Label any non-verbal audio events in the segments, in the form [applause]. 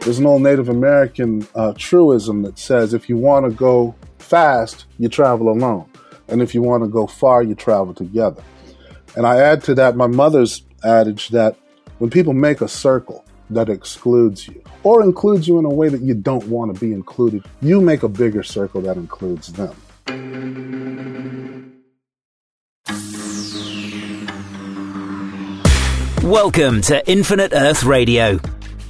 There's an old Native American uh, truism that says if you want to go fast, you travel alone. And if you want to go far, you travel together. And I add to that my mother's adage that when people make a circle that excludes you or includes you in a way that you don't want to be included, you make a bigger circle that includes them. Welcome to Infinite Earth Radio.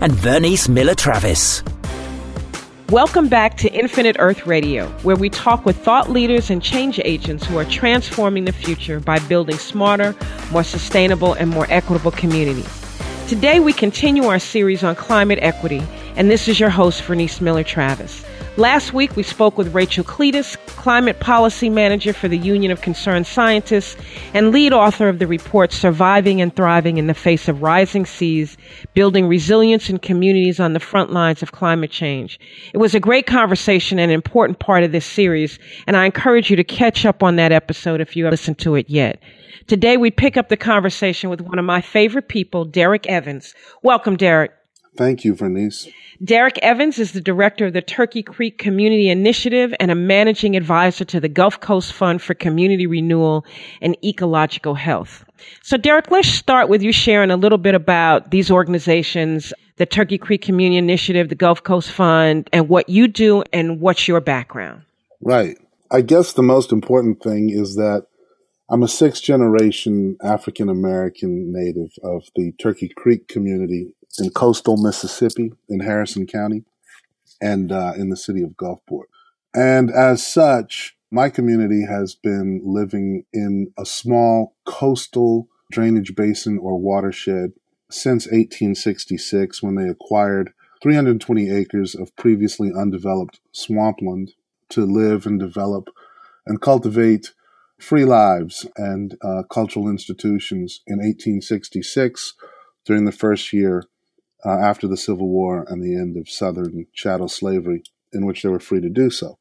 and Vernice Miller Travis. Welcome back to Infinite Earth Radio, where we talk with thought leaders and change agents who are transforming the future by building smarter, more sustainable, and more equitable communities. Today, we continue our series on climate equity, and this is your host, Vernice Miller Travis. Last week, we spoke with Rachel Cletus, Climate Policy Manager for the Union of Concerned Scientists and lead author of the report Surviving and Thriving in the Face of Rising Seas, Building Resilience in Communities on the Front Lines of Climate Change. It was a great conversation and an important part of this series, and I encourage you to catch up on that episode if you haven't listened to it yet. Today, we pick up the conversation with one of my favorite people, Derrick Evans. Welcome, Derrick. Thank you, Vernice. Derrick Evans is the director of the Turkey Creek Community Initiative and a managing advisor to the Gulf Coast Fund for Community Renewal and Ecological Health. So, Derrick, let's start with you sharing a little bit about these organizations, the Turkey Creek Community Initiative, the Gulf Coast Fund, and what you do and what's your background. Right. I guess the most important thing is that I'm a sixth generation African American native of the Turkey Creek community in coastal Mississippi in Harrison County and uh, in the city of Gulfport. And as such, my community has been living in a small coastal drainage basin or watershed since 1866 when they acquired 320 acres of previously undeveloped swampland to live and develop and cultivate free lives and uh, cultural institutions in 1866 during the first year uh, after the Civil War and the end of Southern chattel slavery, in which they were free to do so.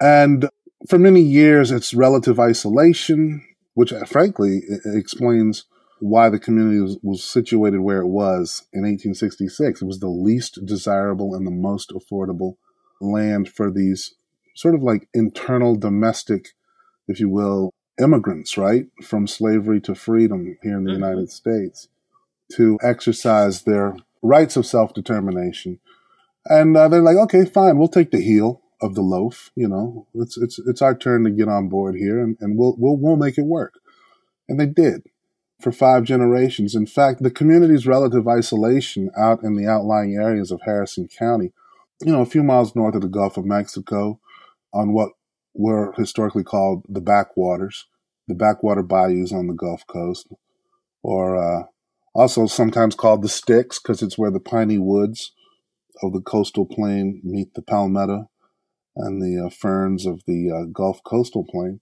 And for many years, it's relative isolation, which uh, frankly explains why the community was, was, situated where it was in 1866. It was the least desirable and the most affordable land for these sort of like internal domestic, if you will, immigrants, right? From slavery to freedom here in the mm-hmm. United States to exercise their rights of self determination. And uh, they're like, okay, fine, we'll take the heel of the loaf. You know, it's it's it's our turn to get on board here, and, and we'll we'll we'll make it work. And they did for five generations. In fact, the community's relative isolation out in the outlying areas of Harrison County, you know, a few miles north of the Gulf of Mexico, on what were historically called the backwaters, the backwater bayous on the Gulf Coast, or uh, also sometimes called the sticks because it's where the piney woods of the coastal plain meet the palmetto and the uh, ferns of the uh, Gulf coastal plain.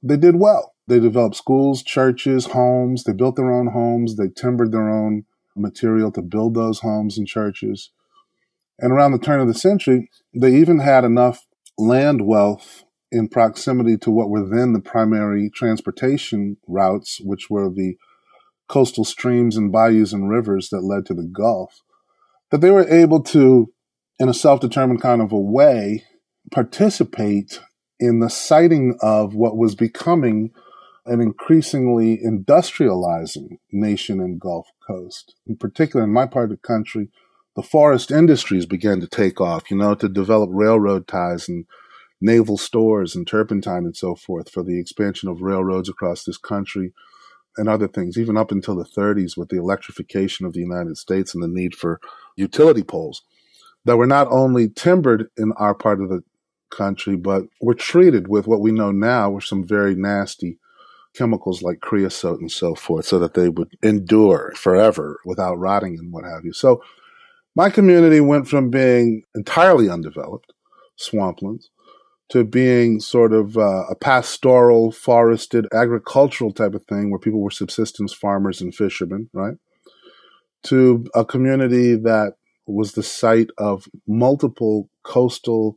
They did well. They developed schools, churches, homes. They built their own homes. They timbered their own material to build those homes and churches. And around the turn of the century, they even had enough land wealth in proximity to what were then the primary transportation routes, which were the coastal streams and bayous and rivers that led to the Gulf, that they were able to, in a self determined kind of a way, participate in the siting of what was becoming an increasingly industrializing nation and Gulf Coast. In particular, in my part of the country, the forest industries began to take off, you know, to develop railroad ties and naval stores and turpentine and so forth for the expansion of railroads across this country and other things, even up until the 30s with the electrification of the United States and the need for utility poles that were not only timbered in our part of the country, but were treated with what we know now were some very nasty chemicals like creosote and so forth, so that they would endure forever without rotting and what have you. So My community went from being entirely undeveloped, swamplands, to being sort of uh, a pastoral, forested, agricultural type of thing where people were subsistence farmers and fishermen, right? To a community that was the site of multiple coastal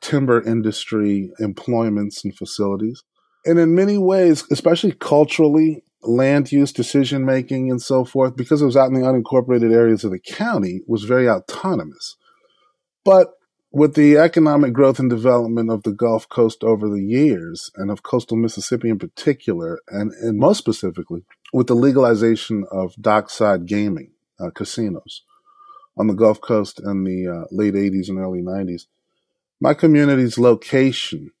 timber industry employments and facilities. And in many ways, especially culturally, land use decision making and so forth, because it was out in the unincorporated areas of the county, was very autonomous. But with the economic growth and development of the Gulf Coast over the years, and of coastal Mississippi in particular, and, and most specifically, with the legalization of dockside gaming, uh, casinos on the Gulf Coast in the uh, late 80s and early 90s, my community's location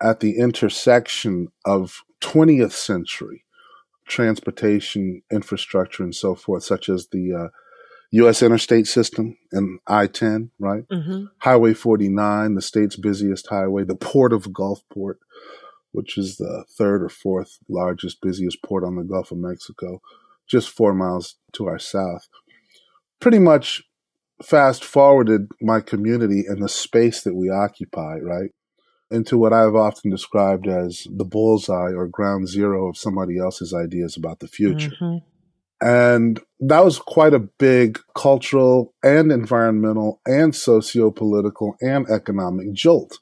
at the intersection of 20th century transportation infrastructure and so forth, such as the uh, U.S. interstate system and I-10, right? Mm-hmm. Highway 49, the state's busiest highway, the port of Gulfport, which is the third or fourth largest, busiest port on the Gulf of Mexico, just four miles to our south. Pretty much fast forwarded my community and the space that we occupy, right? into what I've often described as the bullseye or ground zero of somebody else's ideas about the future. Mm-hmm. And that was quite a big cultural and environmental and socio-political and economic jolt.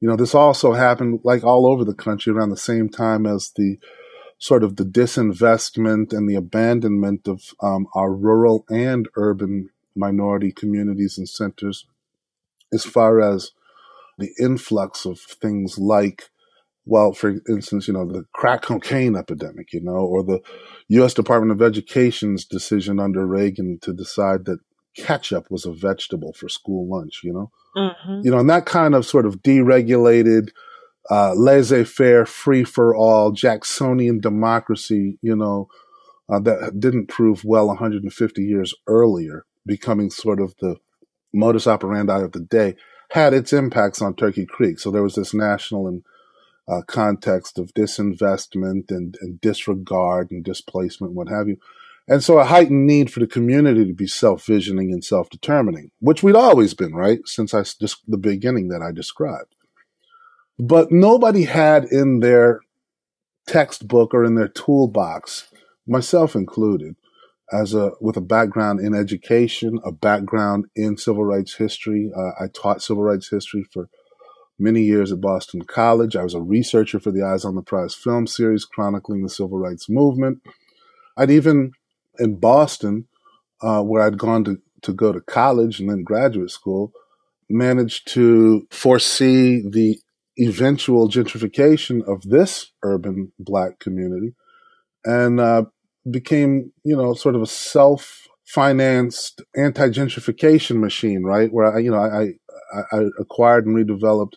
You know, this also happened like all over the country around the same time as the sort of the disinvestment and the abandonment of um, our rural and urban minority communities and centers as far as the influx of things like, well, for instance, you know, the crack cocaine epidemic, you know, or the U.S. Department of Education's decision under Reagan to decide that ketchup was a vegetable for school lunch, you know? Mm-hmm. You know, and that kind of sort of deregulated, uh, laissez faire, free for all, Jacksonian democracy, you know, uh, that didn't prove well 150 years earlier, becoming sort of the modus operandi of the day had its impacts on Turkey Creek. So there was this national and uh, context of disinvestment and, and, disregard and displacement, what have you. And so a heightened need for the community to be self-visioning and self-determining, which we'd always been, right? Since I just the beginning that I described. But nobody had in their textbook or in their toolbox, myself included, as a with a background in education, a background in civil rights history. Uh, I taught civil rights history for many years at Boston College. I was a researcher for the Eyes on the Prize film series chronicling the civil rights movement. I'd even in Boston, uh, where I'd gone to, to go to college and then graduate school, managed to foresee the eventual gentrification of this urban black community and uh, became, you know, sort of a self financed anti gentrification machine, right? Where I, you know, I, I, acquired and redeveloped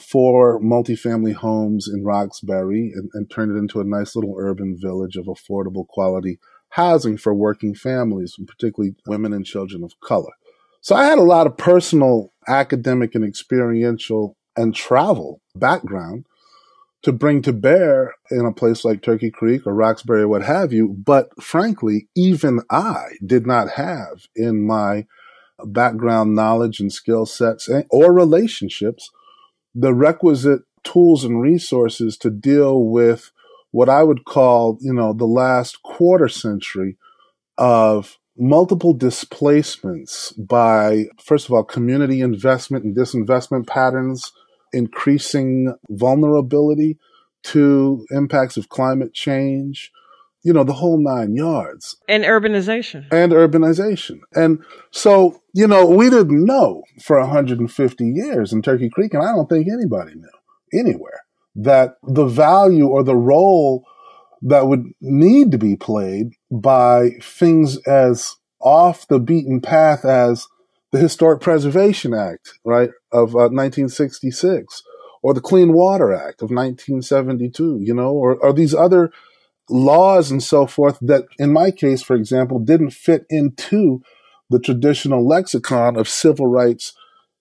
four multifamily homes in Roxbury and, and turned it into a nice little urban village of affordable quality housing for working families, and particularly women and children of color. So I had a lot of personal, academic, and experiential and travel background to bring to bear in a place like Turkey Creek or Roxbury or what have you. But frankly, even I did not have in my background knowledge and skill sets or relationships the requisite tools and resources to deal with what I would call, you know, the last quarter century of multiple displacements by, first of all, community investment and disinvestment patterns increasing vulnerability to impacts of climate change, you know, the whole nine yards. And urbanization. And urbanization. And so, you know, we didn't know for 150 years in Turkey Creek, and I don't think anybody knew anywhere, that the value or the role that would need to be played by things as off the beaten path as the Historic Preservation Act, right, of uh, 1966, or the Clean Water Act of 1972, you know, or, or these other laws and so forth that, in my case, for example, didn't fit into the traditional lexicon of civil rights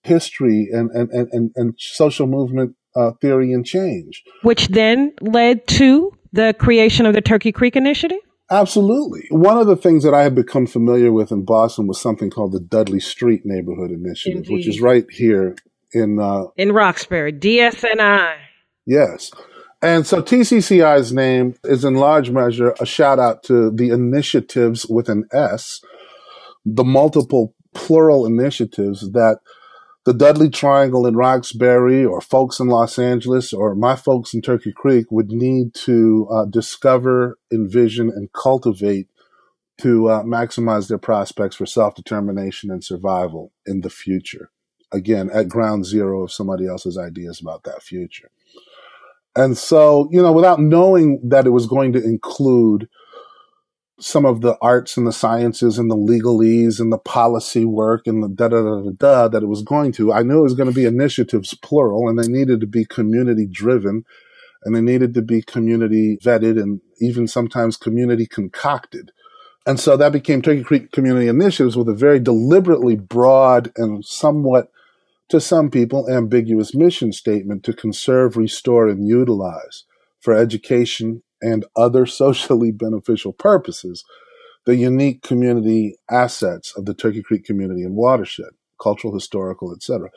history and, and, and, and, social movement uh, theory and change. Which then led to the creation of the Turkey Creek Initiative? Absolutely. One of the things that I have become familiar with in Boston was something called the Dudley Street Neighborhood Initiative, Indeed. which is right here in uh, in Roxbury, DSNI. Yes. And so TCCI's name is in large measure a shout out to the initiatives with an S, the multiple plural initiatives that the Dudley Triangle in Roxbury or folks in Los Angeles or my folks in Turkey Creek would need to uh, discover, envision, and cultivate to uh, maximize their prospects for self determination and survival in the future. Again, at ground zero of somebody else's ideas about that future. And so, you know, without knowing that it was going to include some of the arts and the sciences and the legalese and the policy work and the da da da da da that it was going to, I knew it was going to be initiatives plural and they needed to be community driven and they needed to be community vetted and even sometimes community concocted. And so that became Turkey Creek Community Initiatives with a very deliberately broad and somewhat to some people, ambiguous mission statement to conserve, restore, and utilize for education and other [laughs] socially beneficial purposes the unique community assets of the Turkey Creek community and watershed, cultural, historical, etc.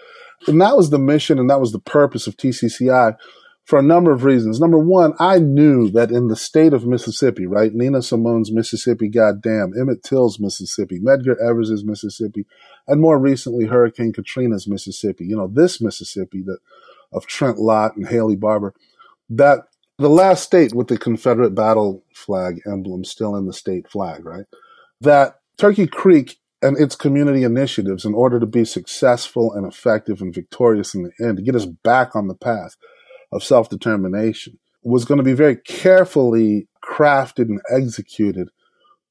And that was the mission and that was the purpose of TCCI for a number of reasons. Number one, I knew that in the state of Mississippi, right, Nina Simone's Mississippi, goddamn, Emmett Till's Mississippi, Medgar Evers' Mississippi, and more recently Hurricane Katrina's Mississippi. You know, this Mississippi that of Trent Lott and Haley Barbour, that the last state with the Confederate battle flag emblem still in the state flag, right? That Turkey Creek and its community initiatives, in order to be successful and effective and victorious in the end, to get us back on the path of self determination, was going to be very carefully crafted and executed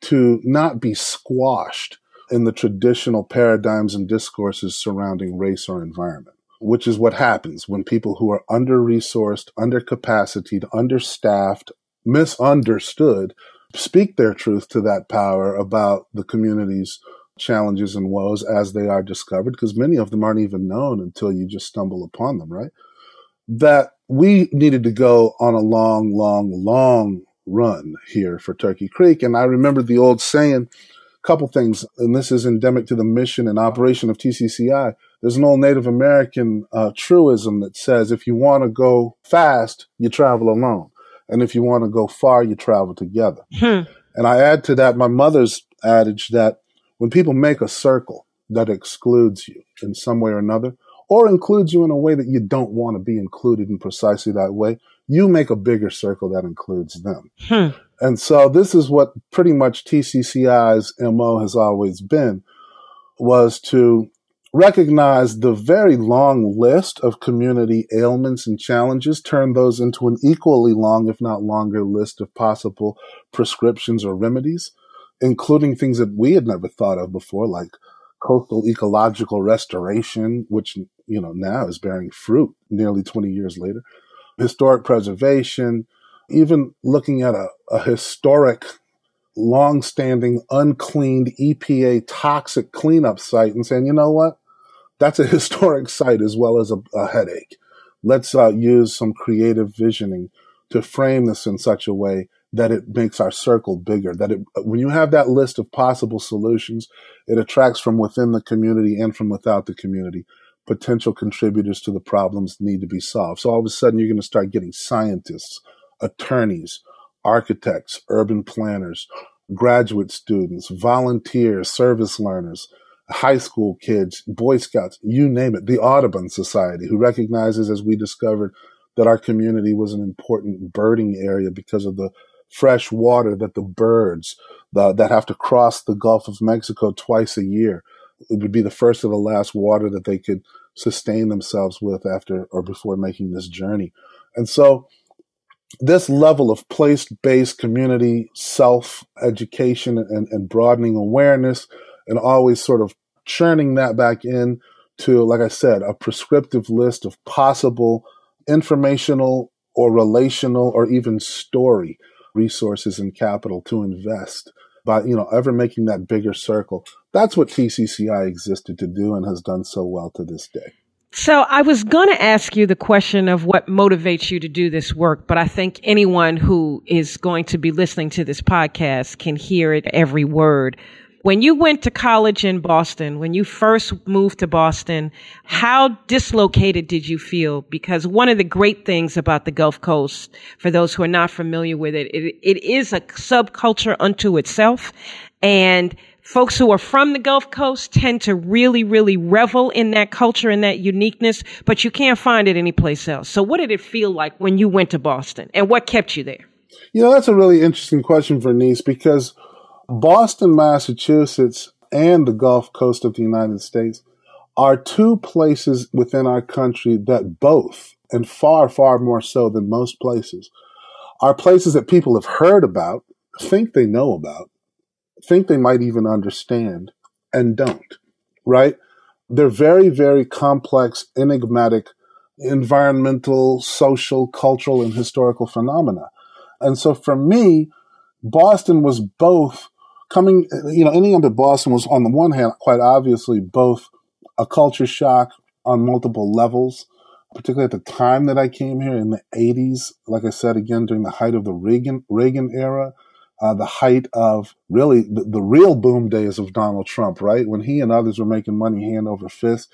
to not be squashed in the traditional paradigms and discourses surrounding race or environment, which is what happens when people who are under resourced, under capacitated, understaffed, misunderstood speak their truth to that power about the community's challenges and woes as they are discovered, because many of them aren't even known until you just stumble upon them, right? That we needed to go on a long, long, long run here for Turkey Creek. And I remember the old saying, couple things, and this is endemic to the mission and operation of TCCI. There's an old Native American uh, truism that says if you want to go fast, you travel alone. And if you want to go far, you travel together. Hmm. And I add to that my mother's adage that when people make a circle that excludes you in some way or another, or includes you in a way that you don't want to be included in precisely that way, you make a bigger circle that includes them. Hmm. And so this is what pretty much TCCI's MO has always been was to recognize the very long list of community ailments and challenges, turn those into an equally long, if not longer, list of possible prescriptions or remedies, including things that we had never thought of before, like coastal ecological restoration, which, you know, now is bearing fruit nearly 20 years later, historic preservation, even looking at a, a historic, long-standing, uncleaned EPA toxic cleanup site and saying, you know what? That's a [laughs] historic site as well as a, a headache. Let's uh, use some creative visioning to frame this in such a way that it makes our circle bigger. That it, when you have that list of possible solutions, it attracts from within the community and from without the community potential contributors to the problems need to be solved. So all of a sudden, you're going to start getting scientists, attorneys, architects, urban planners, graduate students, volunteers, service learners, high school kids, Boy Scouts, you name it, the Audubon Society, who recognizes, as we discovered, that our community was an important birding area because of the fresh water that the birds the, that have to cross the Gulf of Mexico twice a year. It would be the first or the last water that they could sustain themselves with after or before making this journey. And so this level of place based community self education and, and broadening awareness and always sort of churning that back in to, like I said, a prescriptive list of possible informational or relational or even story resources and capital to invest by, you know, ever making that bigger circle. That's what TCCI existed to do and has done so well to this day. So I was going to ask you the question of what motivates you to do this work, but I think anyone who is going to be listening to this podcast can hear it every word. When you went to college in Boston, when you first moved to Boston, how dislocated did you feel? Because one of the great things about the Gulf Coast, for those who are not familiar with it, it, it is a subculture unto itself. And folks who are from the Gulf Coast tend to really, really revel in that culture and that uniqueness, but you can't find it anyplace else. So what did it feel like when you went to Boston and what kept you there? You know, that's a really interesting question, Vernice, because Boston, Massachusetts, and the Gulf Coast of the United States are two places within our country that both, and far, far more so than most places, are places that people have heard about, think they know about, think they might even understand and don't, right? They're very, very complex, enigmatic environmental, social, cultural, and historical phenomena. And so for me, Boston was both coming, you know, ending up at Boston was on the one hand, quite obviously, both a culture shock on multiple levels, particularly at the time that I came here in the 80s. Like I said, again, during the height of the Reagan, Reagan era, uh, the height of really the, the, real boom days of Donald Trump, right? When he and others were making money hand over fist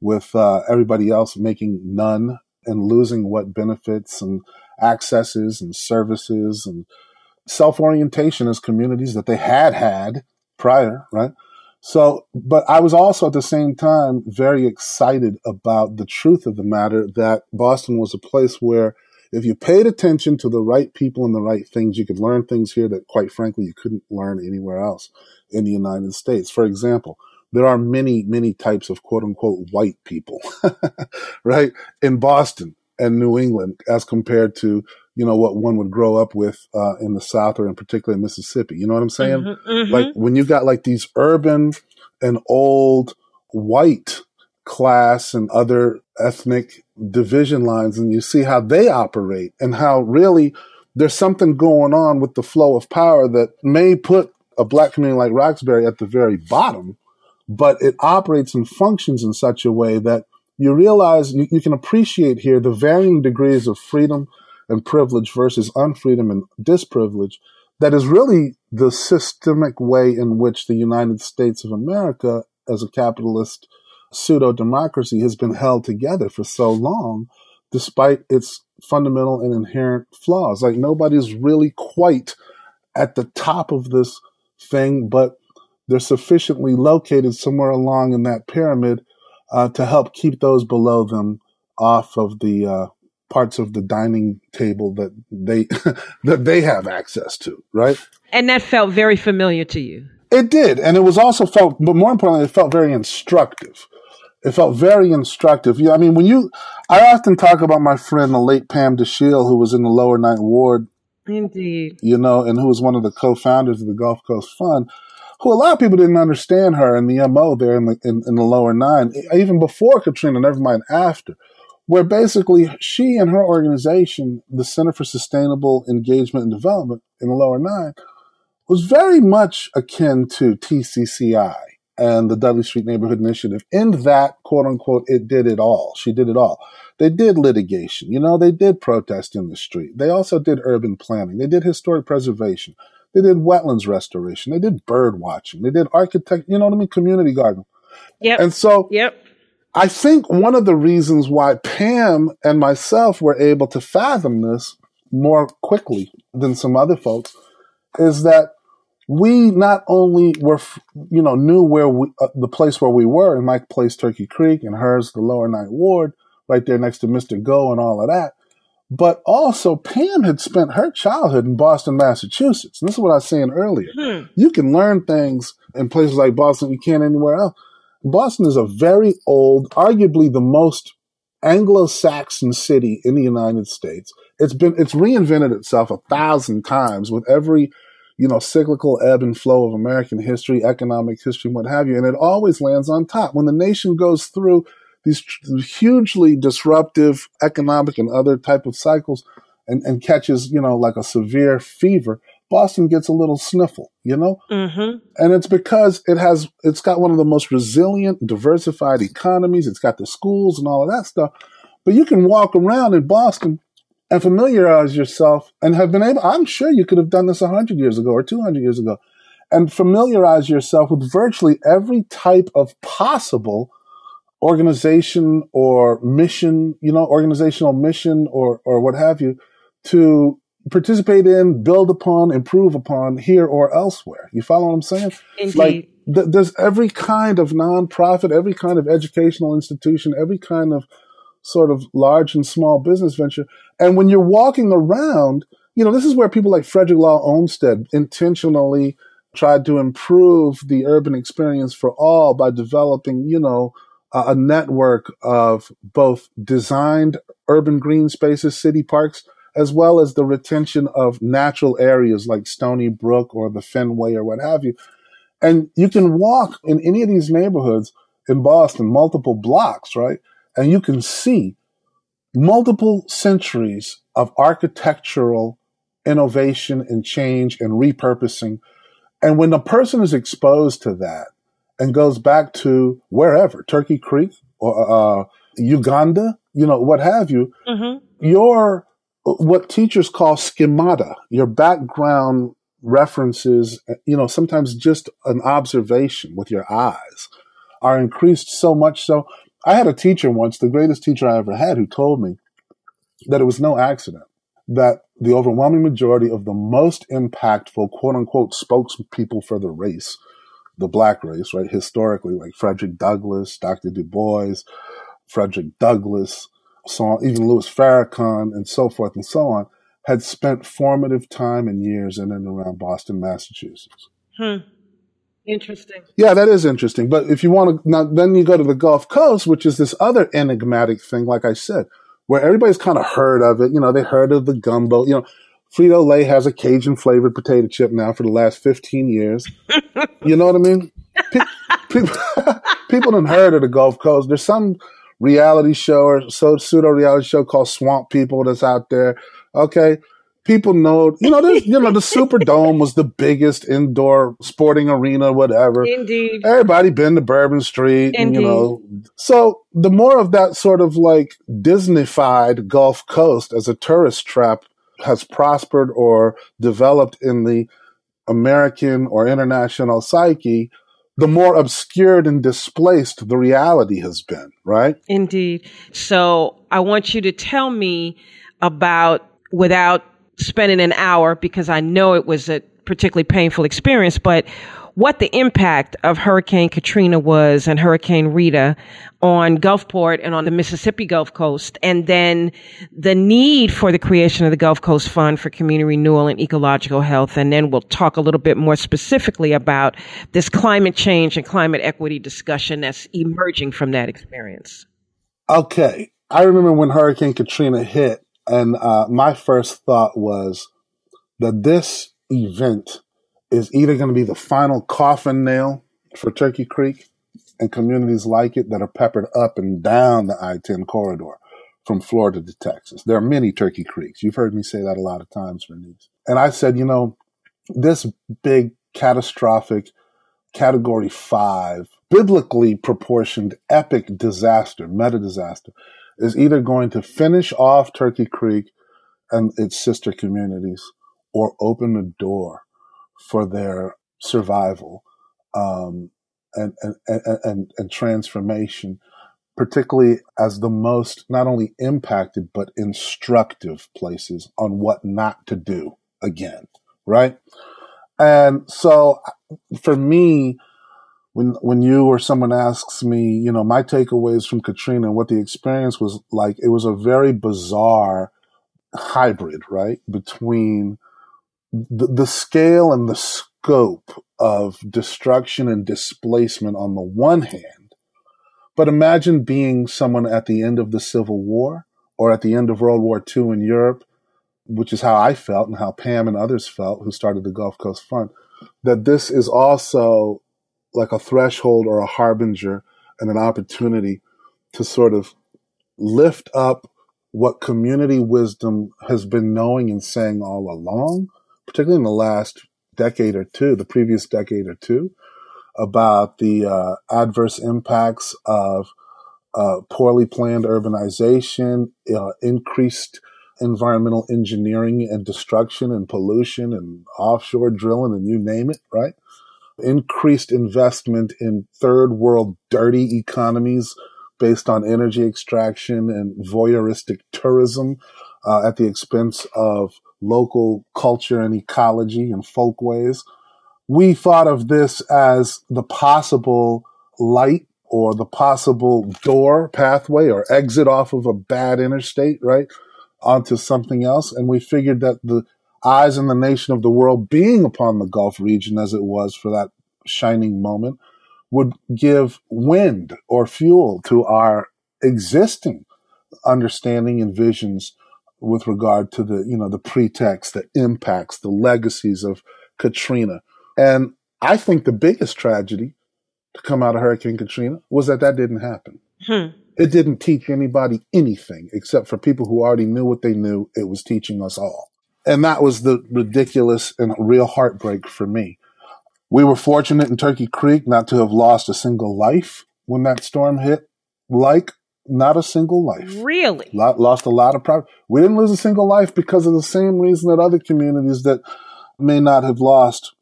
with uh, everybody else making none and losing what benefits and accesses and services and self orientation as communities that they had had prior, right? So, but I was also at the same time very excited about the truth of the matter that Boston was a place where if you paid attention to the right people and the right things, you could learn things here that, quite frankly, you couldn't learn anywhere else in the United States. For example, there are many, many types of quote unquote white people, [laughs] right? In Boston and New England as compared to, you know, what one would grow up with, uh, in the South or in particular Mississippi. You know what I'm saying? Mm-hmm, mm-hmm. Like when you got like these urban and old white class and other ethnic division lines and you see how they operate and how really there's something going on with the flow of power that may put a black community like Roxbury at the very bottom, but it operates and functions in such a way that you realize you, you can appreciate here the varying degrees of freedom and privilege versus unfreedom and disprivilege that is really the systemic way in which the United States of America as a capitalist pseudo democracy has been held together for so long, despite its fundamental and inherent flaws. Like nobody's really quite at the top of this thing, but they're sufficiently located somewhere along in that pyramid uh, to help keep those below them off of the uh, parts of the dining table that they [laughs] that they have access to, right? And that felt very familiar to you. It did, and it was also felt, but more importantly, it felt very instructive it felt very instructive. Yeah, I mean, when you, I often talk about my friend, the late Pam Dashiell, who was in the Lower Ninth Ward. Indeed. You know, and who was one of the co-founders of the Gulf Coast Fund, who a lot of people didn't understand her and the MO there in the, in, in the Lower Nine, even before Katrina, never mind after, where basically she and her organization, the Center for Sustainable Engagement and Development in the Lower Nine, was very much akin to TCCI and the Dudley Street Neighborhood Initiative. In that, quote unquote, it did it all. She did it all. They did litigation. You know, they did protest in the street. They also did urban planning. They did historic preservation. They did wetlands restoration. They did bird watching. They did architect, you know what I mean? Community garden. Yep. And so, yep. I think one of the reasons why Pam and myself were able to fathom this more quickly than some other folks is that we not only were, you know, knew where we, uh, the place where we were in Mike Place, Turkey Creek, and hers, the Lower Ninth Ward, right there next to Mr. Go and all of that, but also Pam had spent her childhood in Boston, Massachusetts. And this is what I was saying earlier. Hmm. You can learn things in places like Boston you can't anywhere else. Boston is a very old, arguably the most Anglo-Saxon city in the United States. It's been, it's reinvented itself a thousand times with every you know, cyclical ebb and flow of American history, economic history, what have you. And it always lands on top. When the nation goes through these hugely disruptive economic and other type of cycles and, and catches, you know, like a severe fever, Boston gets a little sniffle, you know? Mm-hmm. And it's because it has, it's got one of the most resilient, diversified economies. It's got the schools and all of that stuff. But you can walk around in Boston and familiarize yourself and have been able, I'm sure you could have done this 100 years ago or 200 years ago, and familiarize yourself with virtually every type of possible organization or mission, you know, organizational mission or, or what have you to participate in, build upon, improve upon here or elsewhere. You follow what I'm saying? Indeed. Like th- there's every kind of nonprofit, every kind of educational institution, every kind of sort of large and small business venture. And when you're walking around, you know, this is where people like Frederick Law Olmsted intentionally tried to improve the urban experience for all by developing, you know, a, network of both designed urban green spaces, city parks, as well as the retention of natural areas like Stony Brook or the Fenway or what have you. And you can walk in any of these neighborhoods in Boston, multiple blocks, right? And you can see multiple centuries of architectural innovation and change and repurposing. And when a person is exposed to that and goes back to wherever, Turkey Creek or uh, Uganda, you know, what have you, Mm-hmm. your what teachers call schemata, your background references, you know, sometimes just an observation with your eyes are increased so much so. I had a teacher once, the greatest teacher I ever had, who told me that it was no accident that the overwhelming majority of the most impactful quote unquote spokespeople for the race, the black race, right, historically, like Frederick Douglass, Dr. Du Bois, Frederick Douglass, so on, even Louis Farrakhan, and so forth and so on, had spent formative time and years in and around Boston, Massachusetts. Hmm. Interesting. Yeah, that is interesting. But if you want to, now then you go to the Gulf Coast, which is this other enigmatic thing, like I said, where everybody's kind of heard of it. You know, they heard of the gumbo. You know, Frito Lay has a Cajun flavored potato chip now for the last 15 years. you know what I mean? Pe- [laughs] people, people have heard of the Gulf Coast. There's some reality show or so pseudo reality show called Swamp People that's out there. Okay. People know, you know, there's, you know, the Superdome was the biggest indoor sporting arena, whatever. Indeed. Everybody been to Bourbon Street, and, you Indeed. know. So the more of that sort of like Disneyfied Gulf Coast as a tourist trap has prospered or developed in the American or international psyche, the more obscured and displaced the reality has been, right? Indeed. So I want you to tell me about, without spending an hour, because I know it was a particularly painful experience, but what the impact of Hurricane Katrina was and Hurricane Rita on Gulfport and on the Mississippi Gulf Coast, and then the need for the creation of the Gulf Coast Fund for Community Renewal and Ecological Health. And then we'll talk a little bit more specifically about this climate change and climate equity discussion that's emerging from that experience. Okay. I remember when Hurricane Katrina hit, and uh, my first thought was that this event is either going to be the final coffin nail for Turkey Creek and communities like it that are peppered up and down the I 10 corridor from Florida to Texas. There are many Turkey Creeks. You've heard me say that a lot of times, Vernice. And I said, you know, this big catastrophic category five, biblically proportioned epic disaster, meta disaster, is either going to finish off Turkey Creek and its sister communities or open the door for their survival um, and, and, and, and, transformation, particularly as the most not only impacted but instructive places on what not to do again, right? And so for me, when when you or someone asks me, you know, my takeaways from Katrina and what the experience was like, it was a very bizarre hybrid, right, between the, the scale and the scope of destruction and displacement on the one hand, but imagine being someone at the end of the Civil War or at the end of World War II in Europe, which is how I felt and how Pam and others felt who started the Gulf Coast Fund, that this is also like a threshold or a harbinger and an opportunity to sort of lift up what community wisdom has been knowing and saying all along, particularly in the last decade or two, the previous decade or two, about the uh, adverse impacts of uh, poorly planned urbanization, uh, increased environmental engineering and destruction and pollution and offshore drilling and you name it, right? Increased investment in third world dirty economies based on energy extraction and voyeuristic tourism uh, at the expense of local culture and ecology and folkways. We thought of this as the possible light or the possible door pathway or exit off of a bad interstate, right? Onto something else. And we figured that the eyes and the nation of the world being upon the Gulf region as it was for that shining moment would give wind or fuel to our existing understanding and visions with regard to the, you know, the pretext, the impacts, the legacies of Katrina. And I think the biggest tragedy to come out of Hurricane Katrina was that that didn't happen. Hmm. It didn't teach anybody anything except for people who already knew what they knew. It was teaching us all. And that was the ridiculous and real heartbreak for me. We were fortunate in Turkey Creek not to have lost a single life when that storm hit, like not a single life. Really? Lost a lot of property. We didn't lose a single life because of the same reason that other communities that may not have lost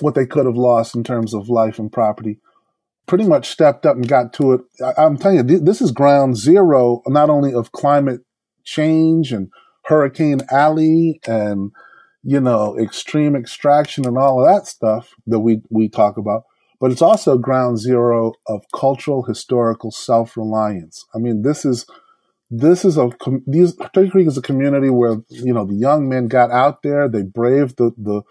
what they could have lost in terms of life and property pretty much stepped up and got to it. I, am telling you, this is ground zero, not only of climate change and Hurricane Alley and, you know, extreme extraction and all of that stuff that we, we talk about, but it's also ground zero of cultural historical self reliance. I mean, this is this is a these Turkey Creek is a community where you know the young men got out there, they braved the the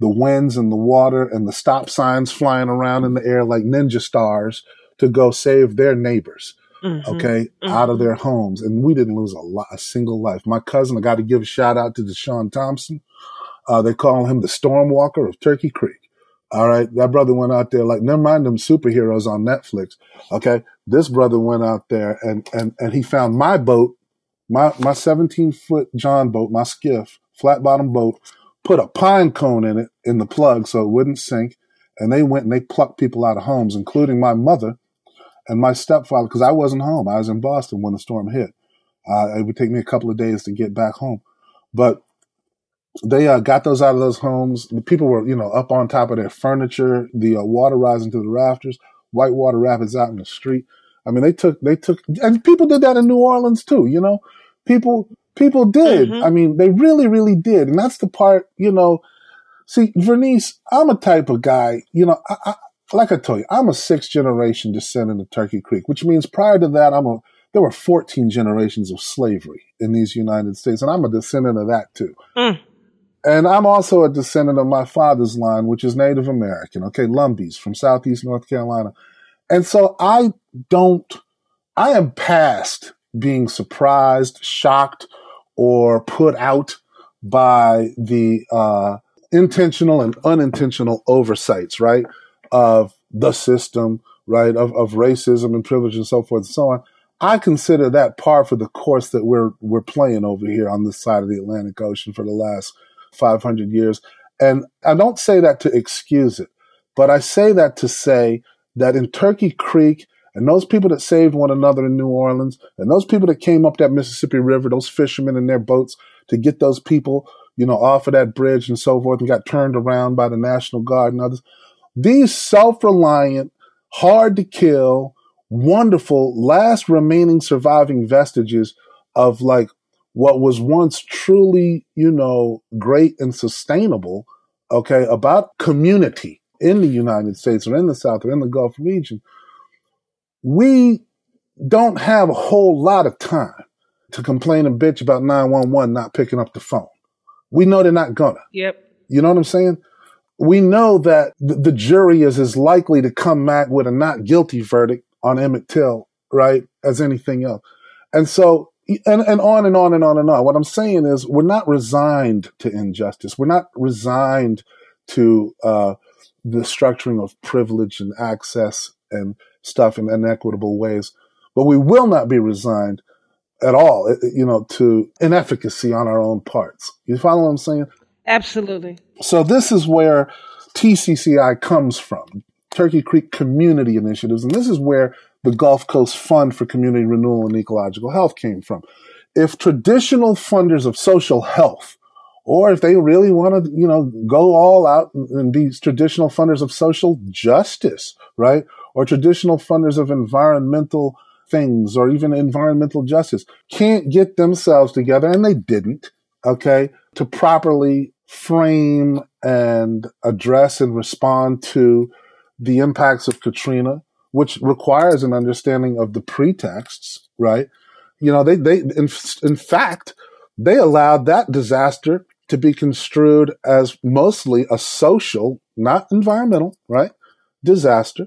the winds and the water and the stop signs flying around in the air like ninja stars to go save their neighbors. Mm-hmm. Okay, mm-hmm. out of their homes, and we didn't lose a lot, a single life. My cousin, I got to give a shout out to Deshaun Thompson. Uh, they call him the Stormwalker of Turkey Creek. All right. That brother went out there like, never mind them superheroes on Netflix. Okay. This brother went out there and, and, and he found my boat, my, my 17 foot John boat, my skiff, flat bottom boat, put a pine cone in it in the plug so it wouldn't sink. And they went and they plucked people out of homes, including my mother and my stepfather, because I wasn't home. I was in Boston when the storm hit. Uh, it would take me a couple of days to get back home. But they uh, got those out of those homes. The people were, you know, up on top of their furniture. The uh, water rising to the rafters. Whitewater rapids out in the street. I mean, they took they took, and people did that in New Orleans too. You know, people people did. Mm-hmm. I mean, they really really did, and that's the part. You know, see, Vernice, I'm a type of guy. You know, I, I, like I told you, I'm a sixth generation descendant of Turkey Creek, which means prior to that, I'm a there were 14 generations of slavery in these United States, and I'm a descendant of that too. Mm. And I'm also a descendant of my father's line, which is Native American, okay, Lumbees from Southeast North Carolina. And so I don't, I am past being surprised, shocked, or put out by the uh, intentional and unintentional oversights, right, of the system, right, of, of racism and privilege and so forth and so on. I consider that par for the course that we're we're playing over here on this side of the Atlantic Ocean for the last 500 years. And I don't say that to excuse it, but I say that to say that in Turkey Creek, and those people that saved one another in New Orleans, and those people that came up that Mississippi River, those fishermen in their boats to get those people, you know, off of that bridge and so forth, and got turned around by the National Guard and others. These self reliant, hard to kill, wonderful, last remaining surviving vestiges of like what was once truly, you know, great and sustainable, okay, about community in the United States or in the South or in the Gulf region, we don't have a whole lot of time to complain and bitch about 911 not picking up the phone. We know they're not gonna. Yep. You know what I'm saying? We know that the jury is as likely to come back with a not guilty verdict on Emmett Till, right, as anything else. And so and, and on and on and on and on. What I'm saying is we're not resigned to injustice. We're not resigned to uh, the structuring of privilege and access and stuff in inequitable ways. But we will not be resigned at all, you know, to inefficacy on our own parts. You follow what I'm saying? Absolutely. So this is where TCCI comes from, Turkey Creek Community Initiatives, and this is where the Gulf Coast Fund for Community Renewal and Ecological Health came from. If traditional funders of social health, or if they really want to, you know, go all out and be traditional funders of social justice, right? Or traditional funders of environmental things or even environmental justice can't get themselves together, and they didn't, okay, to properly frame and address and respond to the impacts of Katrina, which requires an understanding of the pretexts, right? You know, they, they, in, in fact, they allowed that disaster to be construed as mostly a social, not environmental, right? Disaster,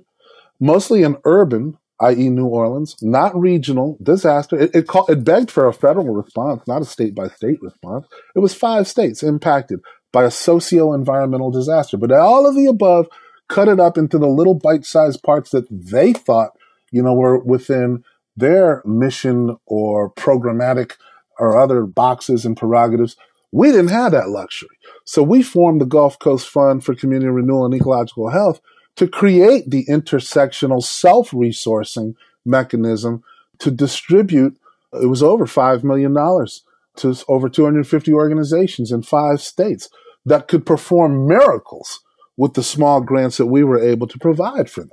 mostly an urban, i.e., New Orleans, not regional disaster. It, it, called, it begged for a federal response, not a state by state response. It was five states impacted by a socio environmental disaster. But all of the above cut it up into the little bite sized parts that they thought, you know, were within their mission or programmatic or other boxes and prerogatives. We didn't have that luxury. So we formed the Gulf Coast Fund for Community Renewal and Ecological Health to create the intersectional self resourcing mechanism to distribute. It was over $5 million to over 250 organizations in five states that could perform miracles with the small grants that we were able to provide for them.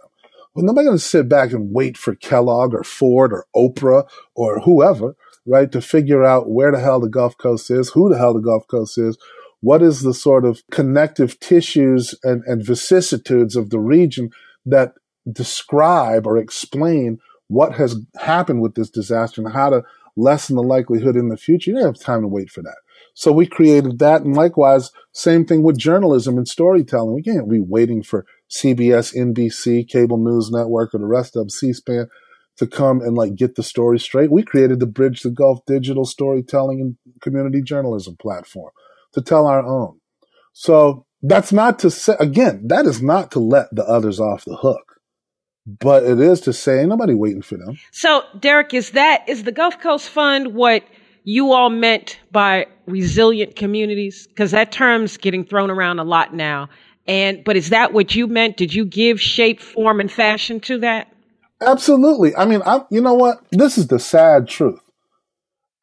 Well, nobody going to sit back and wait for Kellogg or Ford or Oprah or whoever, right, to figure out where the hell the Gulf Coast is, who the hell the Gulf Coast is, what is the sort of connective tissues and, and vicissitudes of the region that describe or explain what has happened with this disaster and how to lessen the likelihood in the future. You don't have time to wait for that. So we created that. And likewise, same thing with journalism and storytelling. We can't be waiting for CBS, NBC, cable news network, or the rest of C-SPAN to come and like get the story straight. We created the Bridge the Gulf digital storytelling and community journalism platform to tell our own. So that's not to say, again, that is not to let the others off the hook, but it is to say nobody waiting for them. So Derrick, is that, is the Gulf Coast Fund what you all meant by resilient communities? Because that term's getting thrown around a lot now. And, but is that what you meant? Did you give shape, form, and fashion to that? Absolutely. I mean, I, you know what? This is the sad truth.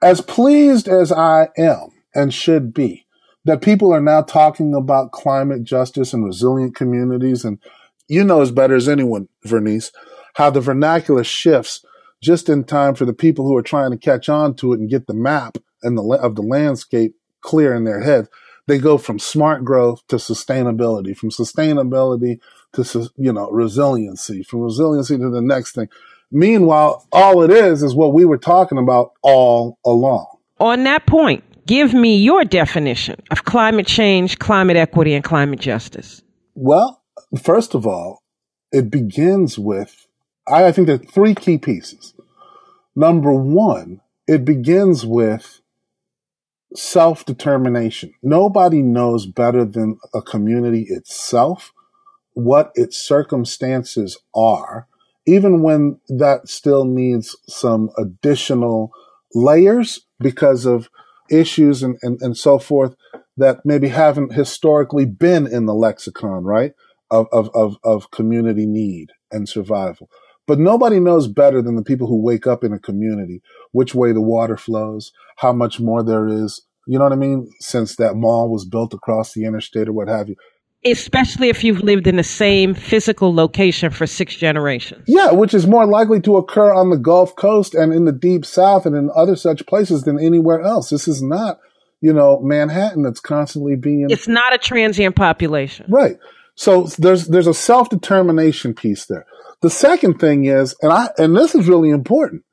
As pleased as I am and should be that people are now talking about climate justice and resilient communities, and you know as better as anyone, Vernice, how the vernacular shifts just in time for the people who are trying to catch on to it and get the map and the of the landscape clear in their head. They go from smart growth to sustainability, from sustainability to you know resiliency, from resiliency to the next thing. Meanwhile, all it is is what we were talking about all along. On that point, give me your definition of climate change, climate equity, and climate justice. Well, first of all, it begins with I think there are three key pieces. Number one, it begins with self determination. Nobody knows better than a community itself what its circumstances are, even when that still needs some additional layers because of issues and, and, and so forth that maybe haven't historically been in the lexicon, right? Of, of, of, of community need and survival. But nobody knows better than the people who wake up in a community which way the water flows, how much more there is. You know what I mean? Since that mall was built across the interstate or what have you. Especially if you've lived in the same physical location for six generations. Yeah, which is more likely to occur on the Gulf Coast and in the Deep South and in other such places than anywhere else. This is not, you know, Manhattan that's constantly being. It's not a transient population. Right. So there's there's a self determination piece there. The second thing is, and I, and this is really important.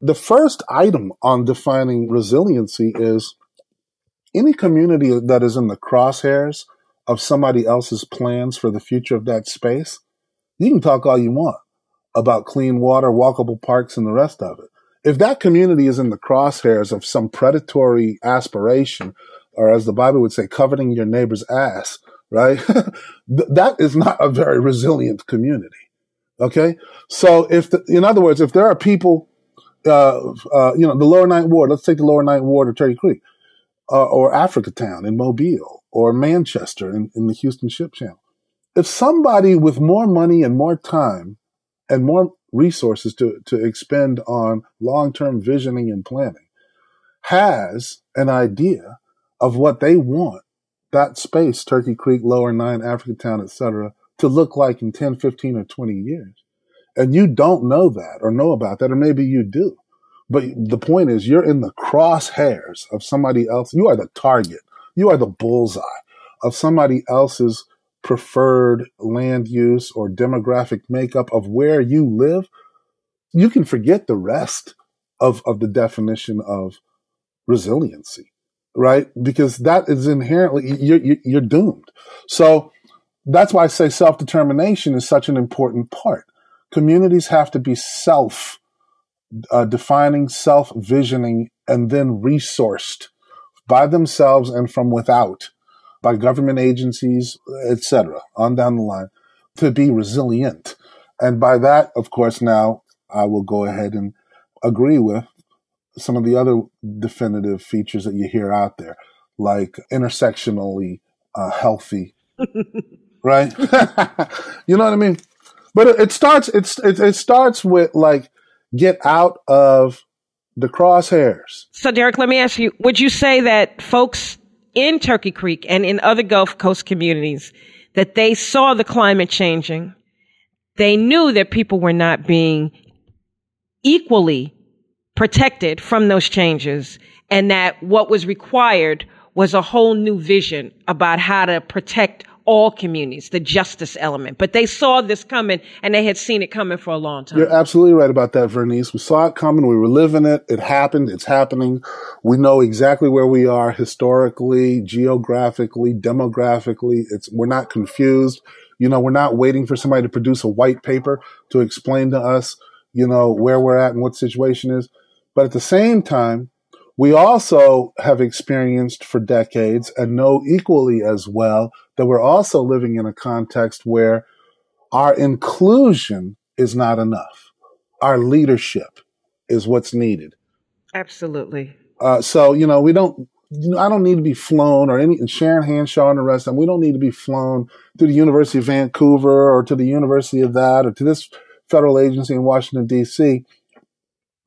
The first item on defining resiliency is any community that is in the crosshairs of somebody else's plans for the future of that space. You can talk all you want about clean water, walkable parks, and the rest of it. If that community is in the crosshairs of some predatory aspiration, or as the Bible would say, coveting your neighbor's ass, right? [laughs] that is not a very resilient community. Okay. So if, the, in other words, if there are people, uh, uh, you know, the lower ninth ward, let's take the lower ninth ward of Turkey Creek. uh, or Africatown in Mobile or Manchester in, in the Houston Ship Channel. If somebody with more money and more time and more resources to, to expend on long term visioning and planning has an idea of what they want that space, Turkey Creek, Lower Nine, Africatown, etc., to look like in 10, 15, or 20 years. And you don't know that or know about that, or maybe you do. But the point is, you're in the crosshairs of somebody else. You are the target. You are the bullseye of somebody else's preferred land use or demographic makeup of where you live. You can forget the rest of, of the definition of resiliency, right? Because that is inherently, you're, you're doomed. So that's why I say self determination is such an important part. Communities have to be self uh, defining, self visioning, and then resourced by themselves and from without by government agencies, etc., on down the line, to be resilient. And by that, of course, now I will go ahead and agree with some of the other definitive features that you hear out there, like intersectionally uh, healthy, [laughs] right? [laughs] you know what I mean? But it, starts. It's it, it starts with like get out of the crosshairs. So, Derrick, let me ask you: Would you say that folks in Turkey Creek and in other Gulf Coast communities that they saw the climate changing? They knew that people were not being equally protected from those changes and that what was required was a whole new vision about how to protect all communities, the justice element. But they saw this coming and they had seen it coming for a long time. You're absolutely right about that, Vernice. We saw it coming. We were living it. It happened. It's happening. We know exactly where we are historically, geographically, demographically. It's, we're not confused. You know, we're not waiting for somebody to produce a white paper to explain to us, you know, where we're at and what situation is. But at the same time, we also have experienced for decades and know equally as well that we're also living in a context where our inclusion is not enough. Our leadership is what's needed. Absolutely. Uh, so, you know, we don't, you know, I don't need to be flown or any, Sharon Hanshaw and the rest of them, we don't need to be flown to the University of Vancouver or to the University of that or to this federal agency in Washington, D.C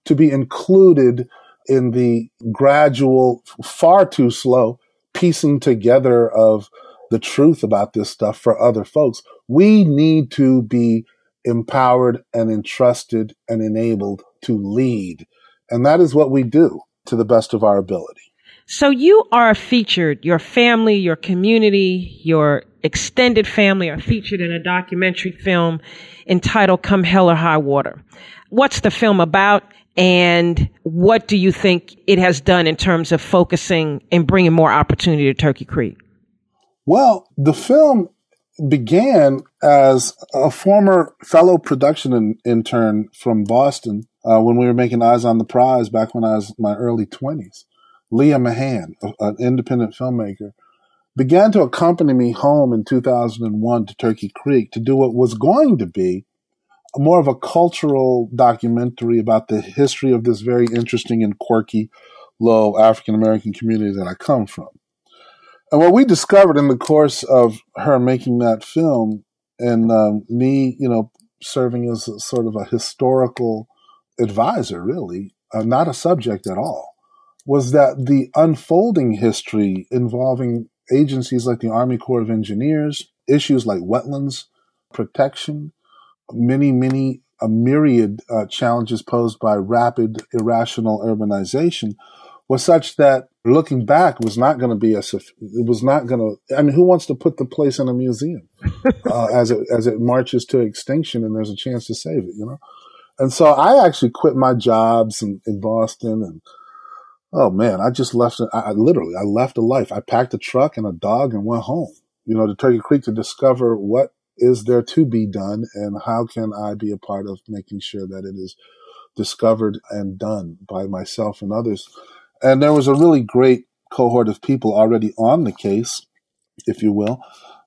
to be included in the gradual, far too slow piecing together of the truth about this stuff for other folks. We need to be empowered and entrusted and enabled to lead. And that is what we do to the best of our ability. So you are featured, your family, your community, your extended family are featured in a documentary film entitled Come Hell or High Water. What's the film about? And what do you think it has done in terms of focusing and bringing more opportunity to Turkey Creek? Well, the film began as a former fellow production in, intern from Boston uh, when we were making Eyes on the Prize back when I was in my early 20s. Leah Mahan, an independent filmmaker, began to accompany me home in 2001 to Turkey Creek to do what was going to be more of a cultural documentary about the history of this very interesting and quirky, low African American community that I come from. And what we discovered in the course of her making that film and um, me, you know, serving as a, sort of a historical advisor, really, uh, not a subject at all, was that the unfolding history involving agencies like the Army Corps of Engineers, issues like wetlands protection, many, many, a myriad uh, challenges posed by rapid, irrational urbanization was such that looking back was not going to be a, it was not going to, I mean, who wants to put the place in a museum [laughs] uh, as it, as it marches to extinction and there's a chance to save it, you know? And so I actually quit my jobs in, in Boston and, oh man, I just left, I, I literally, I left a life. I packed a truck and a dog and went home, you know, to Turkey Creek to discover what is there to be done and how can I be a part of making sure that it is discovered and done by myself and others. And there was a really great cohort of people already on the case, if you will.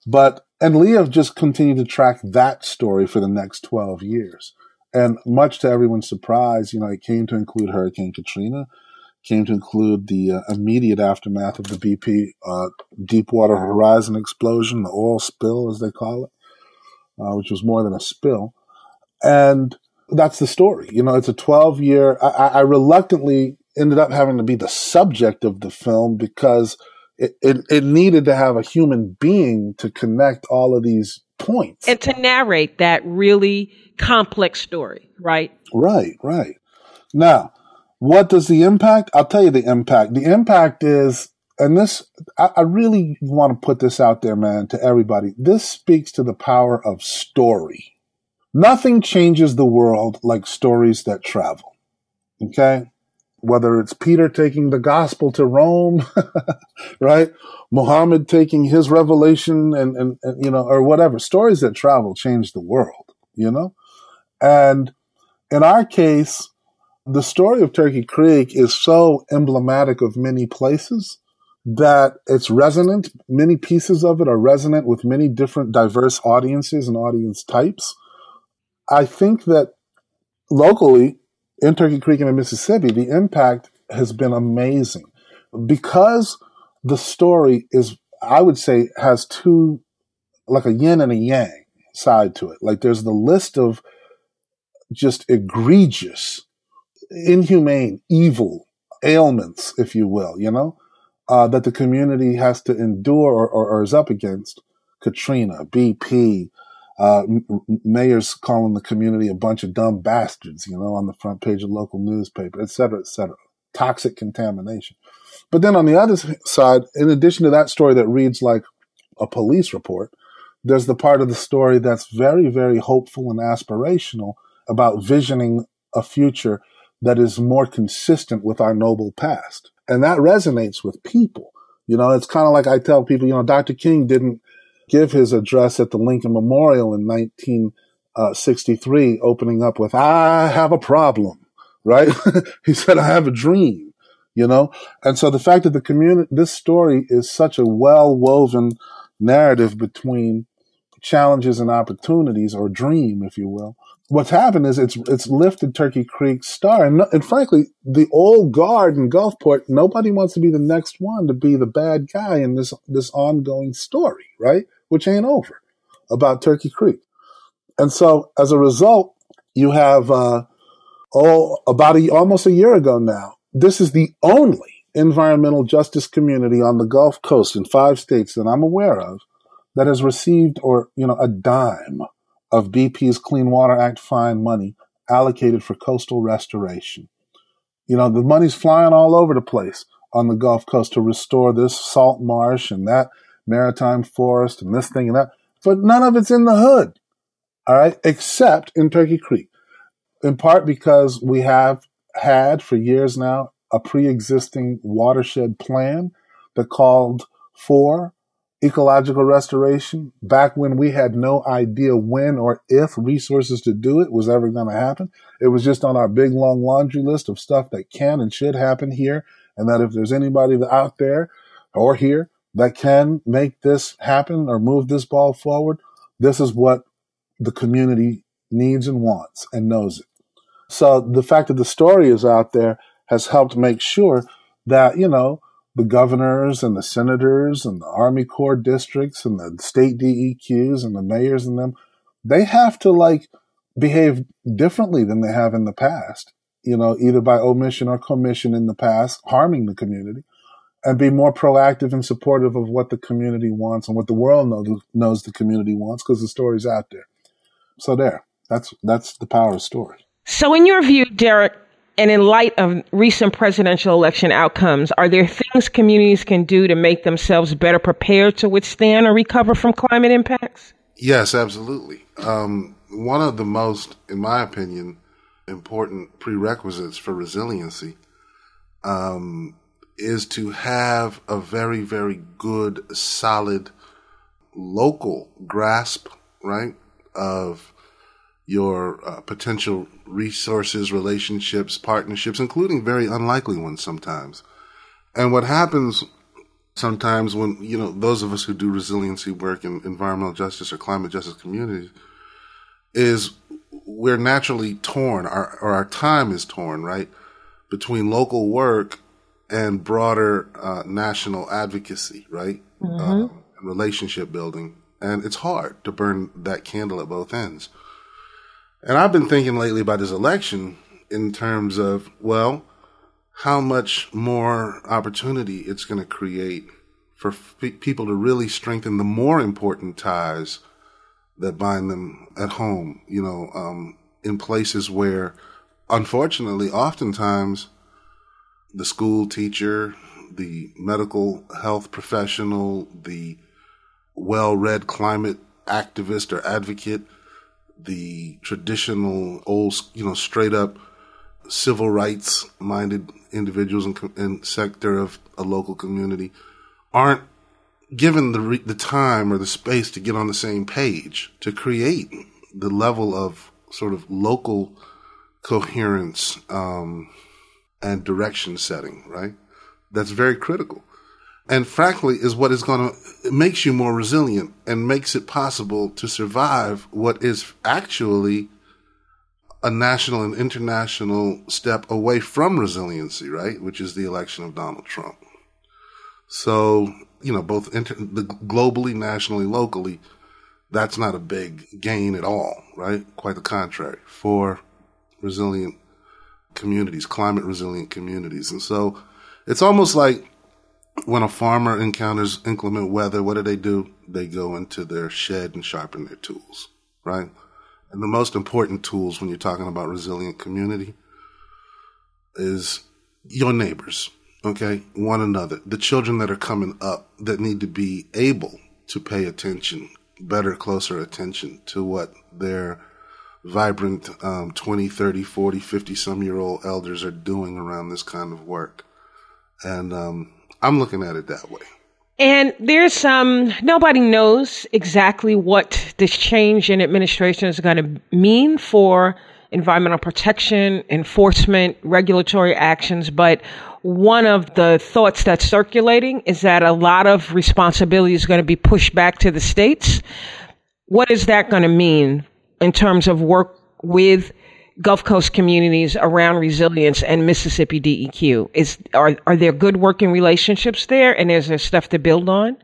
But, and Leah just continued to track that story for the next 12 years. And much to everyone's surprise, you know, it came to include Hurricane Katrina, came to include the uh, immediate aftermath of the BP uh, Deepwater Horizon explosion, the oil spill, as they call it, uh, which was more than a spill. And that's the story. You know, it's a 12 year, I, I, reluctantly ended up having to be the subject of the film because it, it, it needed to have a human being to connect all of these points. And to narrate that really complex story, right? Right, right. Now, what does the impact? I'll tell you the impact. The impact is, and this, I, I really want to put this out there, man, to everybody. This speaks to the power of story. Nothing changes the world like stories that travel. Okay? Whether it's Peter taking the gospel to Rome, [laughs] right? Muhammad taking his revelation and, and, and, you know, or whatever. Stories that travel change the world, you know? And in our case, the story of Turkey Creek is so emblematic of many places that it's resonant. Many pieces of it are resonant with many different diverse audiences and audience types. I think that locally in Turkey Creek and in Mississippi, the impact has been amazing because the story is, I would say, has two, like a yin and a yang side to it. Like there's the list of just egregious inhumane, evil ailments, if you will, you know, uh, that the community has to endure or, or, or is up against. Katrina, BP, uh, mayors calling the community a bunch of dumb bastards, you know, on the front page of local newspaper, et cetera, et cetera. Toxic contamination. But then on the other side, in addition to that story that reads like a police report, there's the part of the story that's very, very hopeful and aspirational about visioning a future that is more consistent with our noble past. And that resonates with people. You know, it's kind of like I tell people, you know, Dr. King didn't give his address at the Lincoln Memorial in 1963, uh, opening up with, I have a problem, right? [laughs] he said, I have a dream, you know? And so the fact that the community, this story is such a well woven narrative between challenges and opportunities or dream, if you will, what's happened is it's it's lifted Turkey Creek's star, and, and frankly, the old guard in Gulfport, nobody wants to be the next one to be the bad guy in this this ongoing story, right? Which ain't over about Turkey Creek, and so as a result, you have uh, oh about a, almost a year ago now. This is the only environmental justice community on the Gulf Coast in five states that I'm aware of that has received or you know a dime of BP's Clean Water Act fine money allocated for coastal restoration. You know, the money's flying all over the place on the Gulf Coast to restore this salt marsh and that maritime forest and this thing and that, but none of it's in the hood. All right, except in Turkey Creek, in part because we have had for years now a pre-existing watershed plan that called for ecological restoration back when we had no idea when or if resources to do it was ever going to happen. It was just on our big long laundry list of stuff that can and should happen here. And that if there's anybody out there or here that can make this happen or move this ball forward, this is what the community needs and wants and knows it. So the fact that the story is out there has helped make sure that, you know, the governors and the senators and the Army Corps districts and the state DEQs and the mayors and them, they have to like behave differently than they have in the past, you know, either by omission or commission in the past, harming the community and be more proactive and supportive of what the community wants and what the world knows, knows the community wants because the story's out there. So there, that's, that's the power of story. So in your view, Derrick, and in light of recent presidential election outcomes, are there things communities can do to make themselves better prepared to withstand or recover from climate impacts? Yes, absolutely. Um, one of the most, in my opinion, important prerequisites for resiliency um, is to have a very, very good, solid local grasp, right, of your uh, potential resources, relationships, partnerships, including very unlikely ones sometimes. And what happens sometimes when, you know, those of us who do resiliency work in environmental justice or climate justice communities is we're naturally torn, our, or our time is torn, right? Between local work and broader uh, national advocacy, right? Mm-hmm. Uh, relationship building. And it's hard to burn that candle at both ends. And I've been thinking lately about this election in terms of, well, how much more opportunity it's going to create for f- people to really strengthen the more important ties that bind them at home, you know, um, in places where, unfortunately, oftentimes the school teacher, the medical health professional, the well read climate activist or advocate, the traditional old, you know, straight up civil rights minded individuals and, and sector of a local community aren't given the re- the time or the space to get on the same page to create the level of sort of local coherence um, and direction setting, right? That's very critical. And frankly, is what is going to, makes you more resilient and makes it possible to survive what is actually a national and international step away from resiliency, right? Which is the election of Donald Trump. So, you know, both inter- the globally, nationally, locally, that's not a big gain at all, right? Quite the contrary for resilient communities, climate resilient communities. And so it's almost like when a farmer encounters inclement weather, what do they do? They go into their shed and sharpen their tools, right? And the most important tools when you're talking about resilient community is your neighbors, okay? One another, the children that are coming up that need to be able to pay attention, better, closer attention to what their vibrant um, 20, 30, 40, 50 some year old elders are doing around this kind of work. And um, I'm looking at it that way. And there's um nobody knows exactly what this change in administration is going to mean for environmental protection, enforcement, regulatory actions, but one of the thoughts that's circulating is that a lot of responsibility is going to be pushed back to the states. What is that going to mean in terms of work with Gulf Coast communities around resilience and Mississippi DEQ? Is are are there good working relationships there, and is there stuff to build on?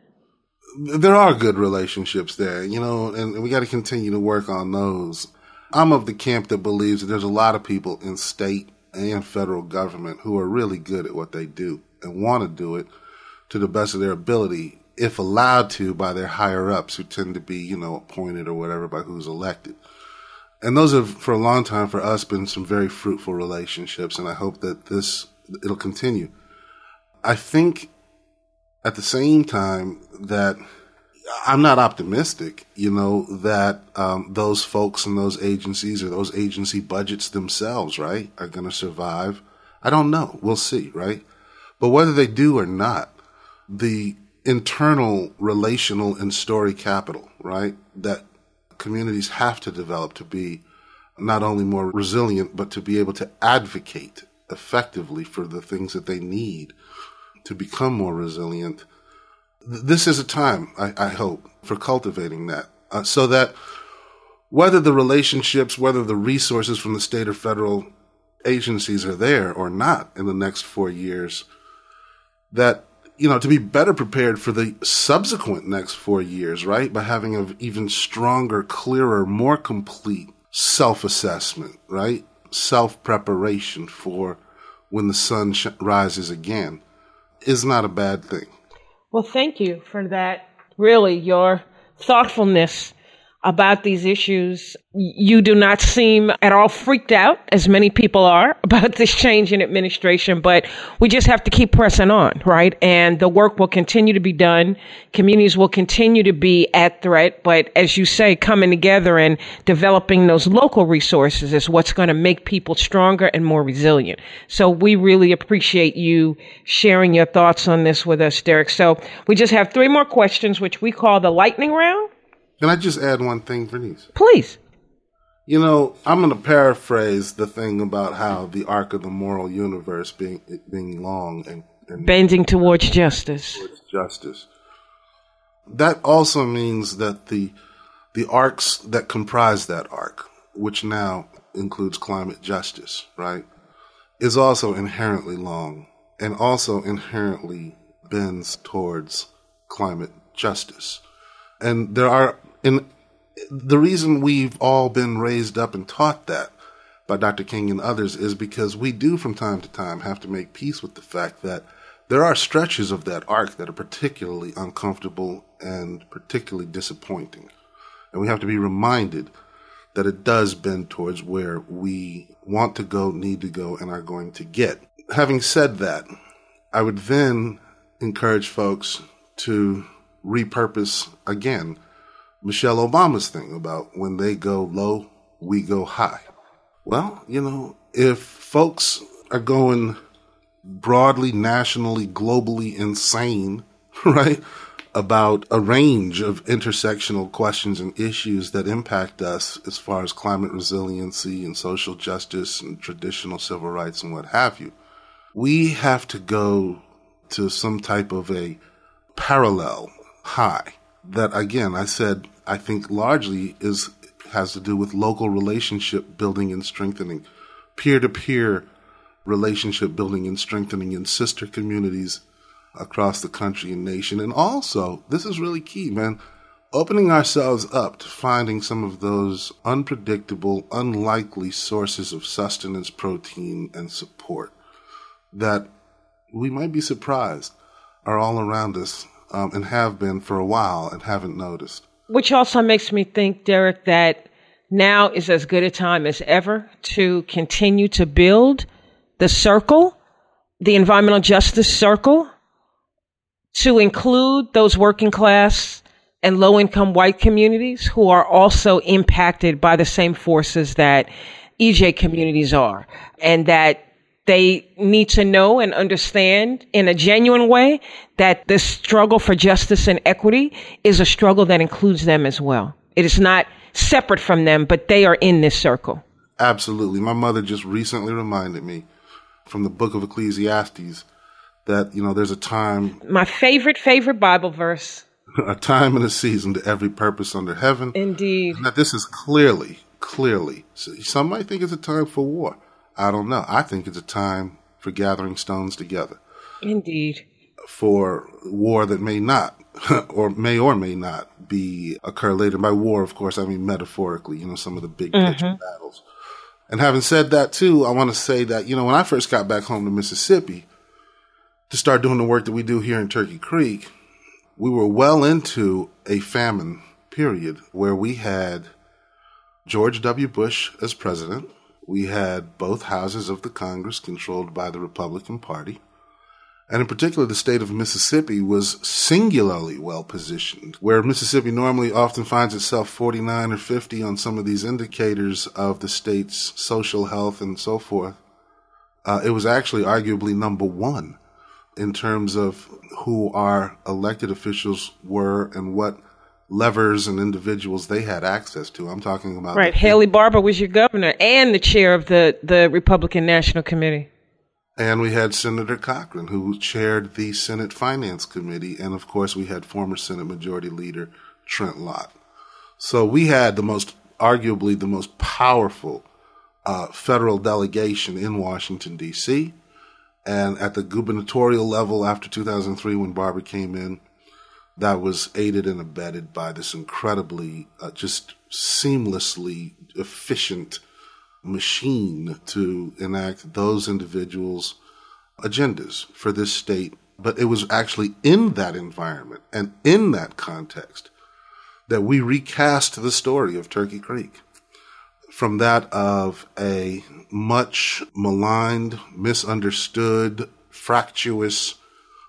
There are good relationships there, you know, and we got to continue to work on those. I'm of the camp that believes that there's a lot of people in state and federal government who are really good at what they do and want to do it to the best of their ability, if allowed to by their higher ups who tend to be, you know, appointed or whatever by who's elected and those have for a long time for us been some very fruitful relationships and i hope that this it'll continue. I think at the same time that i'm not optimistic you know that um, those folks and those agencies or those agency budgets themselves right are going to survive. I don't know. We'll see right? But whether they do or not the internal relational and story capital right that communities have to develop to be not only more resilient, but to be able to advocate effectively for the things that they need to become more resilient. This is a time, I, I hope, for cultivating that uh, so that whether the relationships, whether the resources from the state or federal agencies are there or not in the next four years, that you know, to be better prepared for the subsequent next four years, right? By having an even stronger, clearer, more complete self assessment, right? Self preparation for when the sun sh- rises again is not a bad thing. Well, thank you for that. Really, your thoughtfulness about these issues. You do not seem at all freaked out, as many people are, [laughs] about this change in administration, but we just have to keep pressing on, right? And the work will continue to be done. Communities will continue to be at threat, but as you say, coming together and developing those local resources is what's going to make people stronger and more resilient. So we really appreciate you sharing your thoughts on this with us, Derrick. So we just have three more questions, which we call the lightning round. Can I just add one thing, Vernice? Please. You know, I'm going to paraphrase the thing about how the arc of the moral universe being being long and, and bending towards justice. Towards justice. That also means that the the arcs that comprise that arc, which now includes climate justice, right, is also inherently long and also inherently bends towards climate justice. And there are, in the reason we've all been raised up and taught that by Dr. King and others is because we do from time to time have to make peace with the fact that there are stretches of that arc that are particularly uncomfortable and particularly disappointing. And we have to be reminded that it does bend towards where we want to go, need to go, and are going to get. Having said that, I would then encourage folks to repurpose again Michelle Obama's thing about when they go low, we go high. Well, you know, if folks are going broadly, nationally, globally insane, [laughs] right, about a range of intersectional questions and issues that impact us as far as climate resiliency and social justice and traditional civil rights and what have you, we have to go to some type of a parallel high that again I said I think largely is has to do with local relationship building and strengthening, peer to peer relationship building and strengthening in sister communities across the country and nation. And also, this is really key, man, opening ourselves up to finding some of those unpredictable, unlikely sources of sustenance, protein, and support that we might be surprised are all around us um, and have been for a while and haven't noticed. Which also makes me think, Derrick, that now is as good a time as ever to continue to build the circle, the environmental justice circle, to include those working class and low income white communities who are also impacted by the same forces that EJ communities are. And that they need to know and understand in a genuine way that this struggle for justice and equity is a struggle that includes them as well. It is not separate from them, but they are in this circle. Absolutely. My mother just recently reminded me from the book of Ecclesiastes that, you know, there's a time. My favorite, favorite Bible verse. [laughs] A time and a season to every purpose under heaven. Indeed. That this is clearly, clearly, some might think it's a time for war I don't know. I think it's a time for gathering stones together. Indeed. For war that may not, [laughs] or may or may not be occur later. By war, of course, I mean metaphorically, you know, some of the big mm-hmm. picture battles. And having said that too, I want to say that, you know, when I first got back home to Mississippi to start doing the work that we do here in Turkey Creek, we were well into a famine period where we had George W. Bush as president we had both houses of the Congress controlled by the Republican Party. And in particular, the state of Mississippi was singularly well positioned, where Mississippi normally often finds itself 49 or 50 on some of these indicators of the state's social health and so forth. Uh, it was actually arguably number one in terms of who our elected officials were and what levers and individuals they had access to. I'm talking about right. Haley Barbour was your governor and the chair of the the Republican National Committee. And we had Senator Cochran, who chaired the Senate Finance Committee, and of course we had former Senate Majority Leader Trent Lott. So we had the most, arguably the most powerful uh, federal delegation in Washington D.C. And at the gubernatorial level, after 2003, when Barbour came in, that was aided and abetted by this incredibly, uh, just seamlessly efficient machine to enact those individuals' agendas for this state. But it was actually in that environment and in that context that we recast the story of Turkey Creek from that of a much maligned, misunderstood, fractious,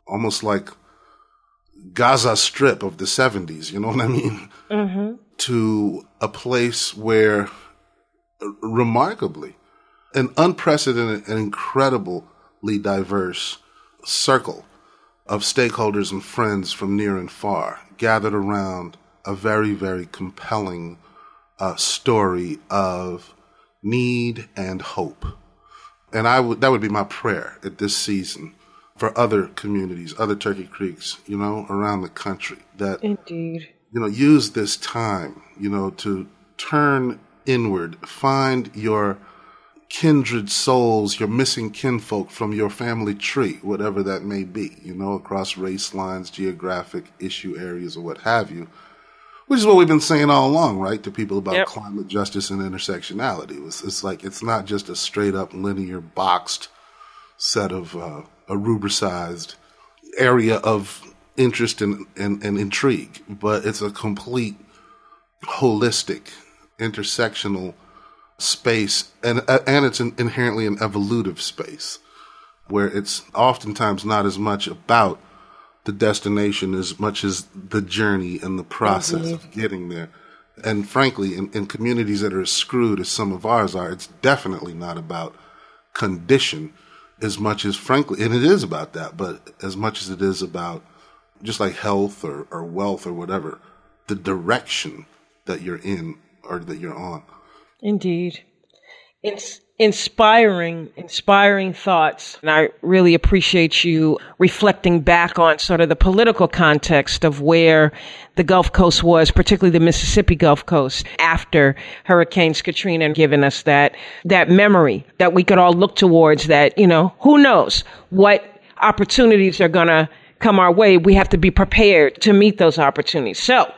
almost like Gaza Strip of the 70s, you know what I mean? Mm-hmm. To a place where, remarkably, an unprecedented and incredibly diverse circle of stakeholders and friends from near and far gathered around a very, very compelling uh, story of need and hope. And I would, that would be my prayer at this season for other communities, other Turkey Creeks, you know, around the country that indeed, you know, use this time, you know, to turn inward, find your kindred souls, your missing kinfolk from your family tree, whatever that may be, you know, across race lines, geographic issue areas, or what have you. Which is what we've been saying all along, right, to people about yep. climate justice and intersectionality. It's, it's, like it's not just a straight up linear boxed set of uh, a rubricized area of interest and, and, and intrigue, but it's a complete holistic intersectional space, and and it's an, inherently an evolutive space where it's oftentimes not as much about the destination as much as the journey and the process mm-hmm. of getting there. And frankly, in, in communities that are as screwed as some of ours are, it's definitely not about condition as much as frankly, and it is about that, but as much as it is about just like health or, or wealth or whatever, the direction that you're in or that you're on. Indeed. It's inspiring, inspiring thoughts. And I really appreciate you reflecting back on sort of the political context of where the Gulf Coast was, particularly the Mississippi Gulf Coast after Hurricanes Katrina and giving us that, that memory that we could all look towards that, you know, who knows what opportunities are going to come our way. We have to be prepared to meet those opportunities. So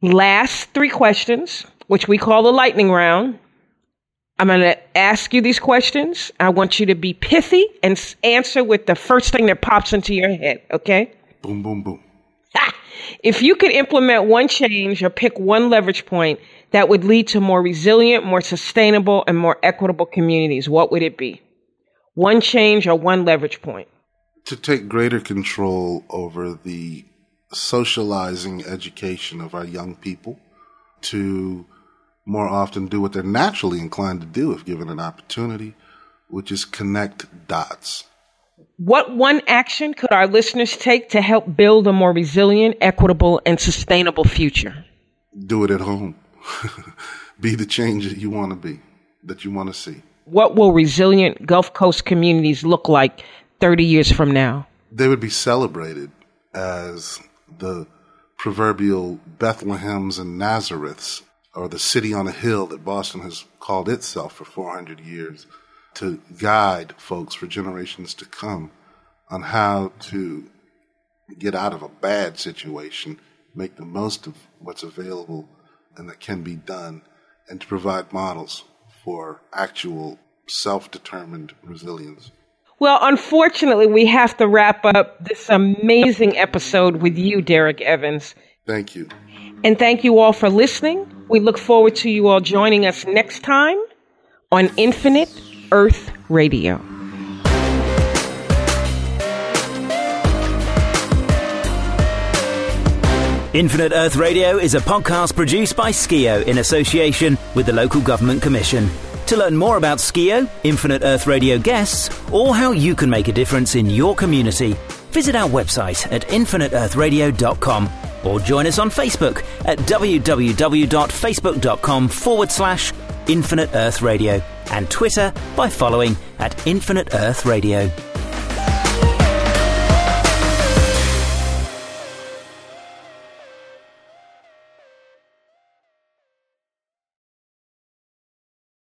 last three questions which we call the lightning round. I'm going to ask you these questions. I want you to be pithy and answer with the first thing that pops into your head, okay? Boom, boom, boom. If you could implement one change or pick one leverage point that would lead to more resilient, more sustainable, and more equitable communities, what would it be? One change or one leverage point? To take greater control over the socializing education of our young people, to more often do what they're naturally inclined to do if given an opportunity, which is connect dots. What one action could our listeners take to help build a more resilient, equitable, and sustainable future? Do it at home. [laughs] be the change that you want to be, that you want to see. What will resilient Gulf Coast communities look like 30 years from now? They would be celebrated as the proverbial Bethlehems and Nazareths or the city on a hill that Boston has called itself for 400 years to guide folks for generations to come on how to get out of a bad situation, make the most of what's available and that can be done, and to provide models for actual self determined resilience. Well, unfortunately, we have to wrap up this amazing episode with you, Derrick Evans. Thank you. And thank you all for listening. We look forward to you all joining us next time on Infinite Earth Radio. Infinite Earth Radio is a podcast produced by Skeo in association with the Local Government Commission. To learn more about Skeo, Infinite Earth Radio guests, or how you can make a difference in your community, visit our website at infiniteearthradio.com or join us on Facebook at www.facebook.com forward slash Infinite Earth Radio and Twitter by following at Infinite Earth Radio.